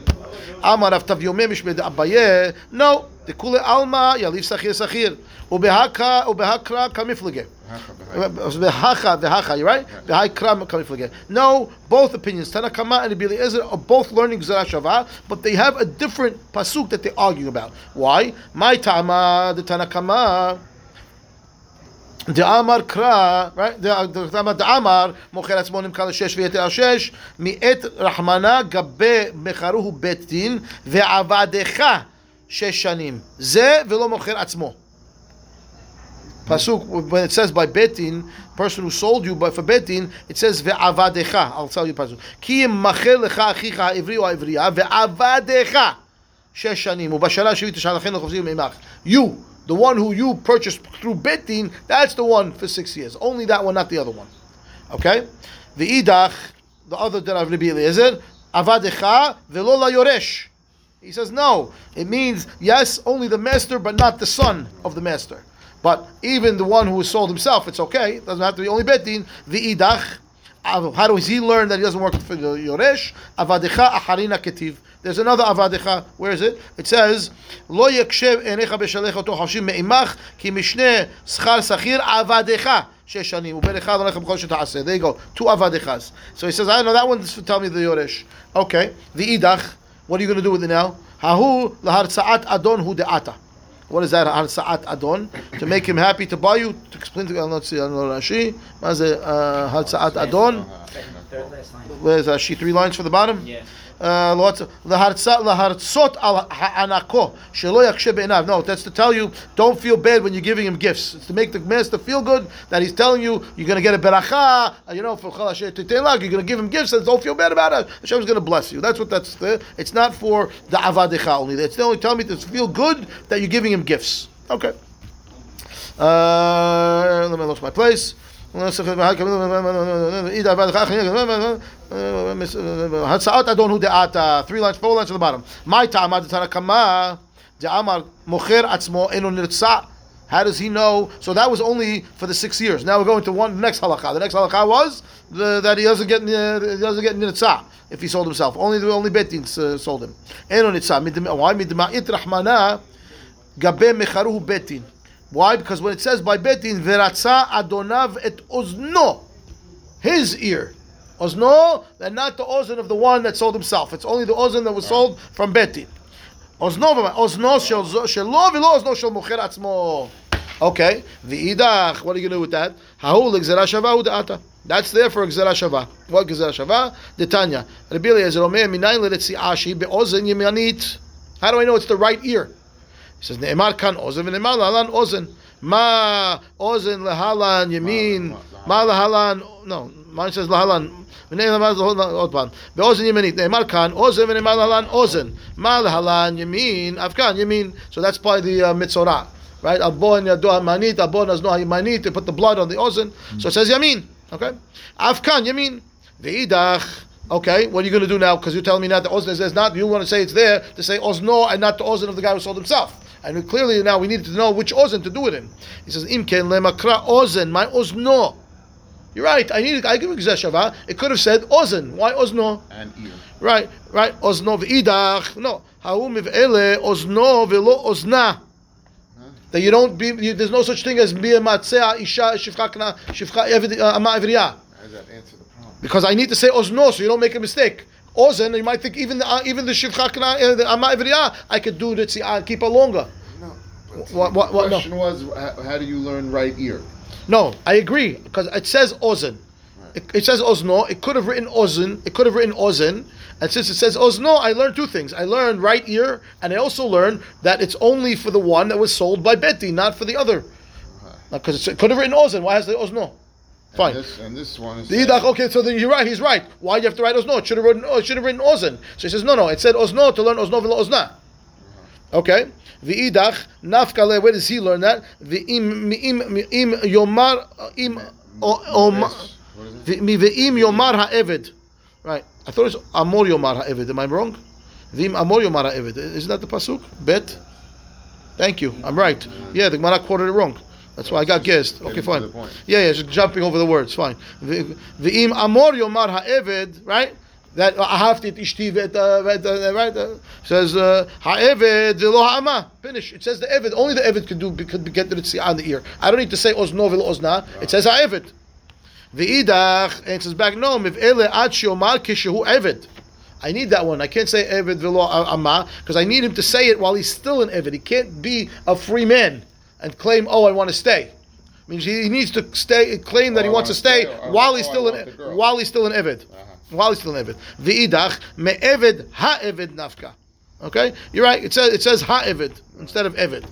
Amar Rav Tavyomeh Mishmed Abaye. No. The Kule Alma Yaliv Sachir Sachir. Ubehaka Ubehakra Kamiflige. Behacha, behacha, you're right? Behakra Kamiflige. No, both opinions, Tanakama and Rabbi Eliezer, are both learning Gzera Shava, but they have a different pasuk that they're arguing about. Why? My Tama, the Tanakama. דאמר קרא, right? דאמר מוכר עצמו נמכר לשש ויתר על שש, מאת רחמנה גבי מכרוהו בית דין ועבדך שש שנים. זה ולא מוכר עצמו. Pasuk, when it says by betin, person who sold you by for betin, it says ve'avadecha. I'll tell you pasuk. כי ימכר לך אחיך העברי או העברייה ועבדך שש שנים ובשנה השביעית תשלחנו חופשי מעמך. You, the one who you purchased through betin, that's the one for six years. Only that one, not the other one. Okay? Ve'idach, the other that of Rabbi Eliezer, avadecha ve'lo la yoresh. He says no. It means yes, only the master, but not the son of the master. But even the one who was sold himself, it's okay. It doesn't have to be only betin. V'idach. How does he learn that he doesn't work for the yoresh? Avadecha Aharina ketiv. There's another avadecha. Where is it? It says, "Lo yakshev enecha b'shalech oto hashim me'imach ki mishne schar sachir avadecha shesh shanim uben echad alecha b'chol sheta'aseh." There you go, two avadechas. So he says, "I know that one. This tell me the yoresh." Okay, the idach. What are you going to do with it now? Hahu lahartzaat adon hu de'ata. What is that? Harsaat adon to make him happy to buy you. To explain to you, let's see, I don't know Rashi. What is it? Uh, Harsaat adon. Third last line. Where's uh, she three lines for the bottom? Yeah. Uh, no, that's to tell you, don't feel bad when you're giving him gifts. It's to make the master feel good that he's telling you, you're going to get a beracha, uh, you know, for you're going to give him gifts, and don't feel bad about it. Hashem's going to bless you. That's what that's the, it's not for the avadicha only. It's only telling me to feel good that you're giving him gifts. Okay. Uh, let me lose my place. הצעות אדון הוא דעתה, three lines, four lines to the bottom. מה הייתה עמד תנא קמא, דאמר מוכר עצמו אינו נרצע. How does he know? So that was only for the six years. Now we're going to one next halakha. The next halakha was the, that he doesn't get uh, he doesn't get nitzah if he sold himself. Only the only betin uh, sold him. Eno nitzah. Midma- Why midma'it rahmana gabe mecharuhu betin. Why? Because when it says by betin, veratza adonav et ozno, his ear. Ozno, and not the ozon of the one that sold himself. It's only the ozon that was sold from betin. Ozno, ozno shel v'lo ozno shel mocher atzmo. Okay, v'idach. What are you going to do with that? L'gzera shava. That's there for gzera shava. What gzera shava? The Tanya. Rabbi Eliezer Omer minayin l'retzi'ah she be'ozen yemanit. How do I know it's the right ear? He says, Ne'emar kan ozen, v'ne'emar lahalan ozen. Ma ozen lehalan yamin. Ma lehalan, no, mine says lahalan. ונאמר עוד פעם, באוזן ימינית, נאמר כאן, אוזן ונאמר להלן אוזן, מה להלן ימין, אף כאן ימין, so that's by the uh, mitzorah, right, הבון ידו המנית, הבון אזנו הימנית, they put the blood on the אוזן, so it says ימין, okay, אף כאן ימין, ואידך, okay, what are you going to do now, because you're telling me now the ozen says not, you want to say it's there, to say ozno and not the ozen of the guy who sold himself, and clearly now we need to know which ozen to do it in, he says, imken lemakra ozen, my ozno, you're right. I need. I give shava. It could have said ozen. Why ozno? And ear. Right, right. Ozno v'idach. No. Ha'u miv'ele ozno v'lo ozna. That you don't be. You, there's no such thing as be a matzea isha shifcha kana shifcha eved- uh, ama evriya. How does that answer the problem? Because I need to say ozno so you don't make a mistake. Ozen, you might think even the, uh, even the shifcha kana uh, the ama evriya, I could do the tzia, keep it longer. No. What- what- what- the no. question was, how, how do you learn right ear? No, I agree because it says ozen. It, it says ozno. It could have written ozen. It could have written ozen. And since it says ozno, I learned two things. I learned right ear, and I also learned that it's only for the one that was sold by Betin, not for the other. Because it could have written ozen. Why has the ozno? Fine. And this, and this one is. Okay, so then you're right. He's right. Why do you have to write ozno? It should have written. Oh, it should have written ozen. So he says, no, no. It said ozno to learn ozno v'lo ozna. Uh-huh. Okay. The idach nafkale. Where does he learn that? The im im im yomar im omar. This, what is it? Ve'im yomar ha'eved. Right. I thought it was amor yomar ha'eved. Am I wrong? Ve'im amor yomar ha'eved. Isn't that the pasuk? Bet. Thank you. I'm right. Yeah, the Gemara quoted it wrong. That's why I got guessed. Okay, fine. Yeah, yeah, just jumping over the words. Fine. Ve'im amor yomar ha'eved. Right. That ahavti et ishti uh, uh, right uh, says uh, ha'eved lo ha'ama. Finish. It says the eved. Only the eved could do could get the tzia on the ear. I don't need to say ozno v'lo ozna. It says ha'eved. V'idach, and it says back, no, miv ele ad shiomar kishehu eved. I need that one. I can't say eved v'lo amma, because I need him to say it while he's still an eved. He can't be a free man and claim, oh, I want to stay. Means he he needs to stay, claim that Oh, he wants to stay stay, or- while oh, he's I still want an the girl. while he's still an eved. Uh-huh. While he's still an eved. V'idach ha'eved nafka. Okay, you're right. It says it says ha'eved instead of eved.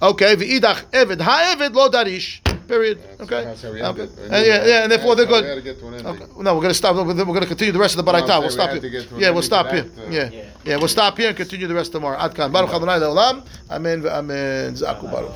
Okay, v'idach eved ha'eved lo darish. Period. That's- Okay. that's how we okay. ended. And yeah, yeah, and therefore they're good. we had to get to an ending. Okay. No, we're going to stop. We're going to continue the rest of the baraita. We'll stop here. get to an Yeah, we'll stop here. Yeah, Yeah. yeah, we'll stop here and continue the rest tomorrow. Ad kan. Baruch Adonai le'olam. Amen. Amen. Zaku baruch.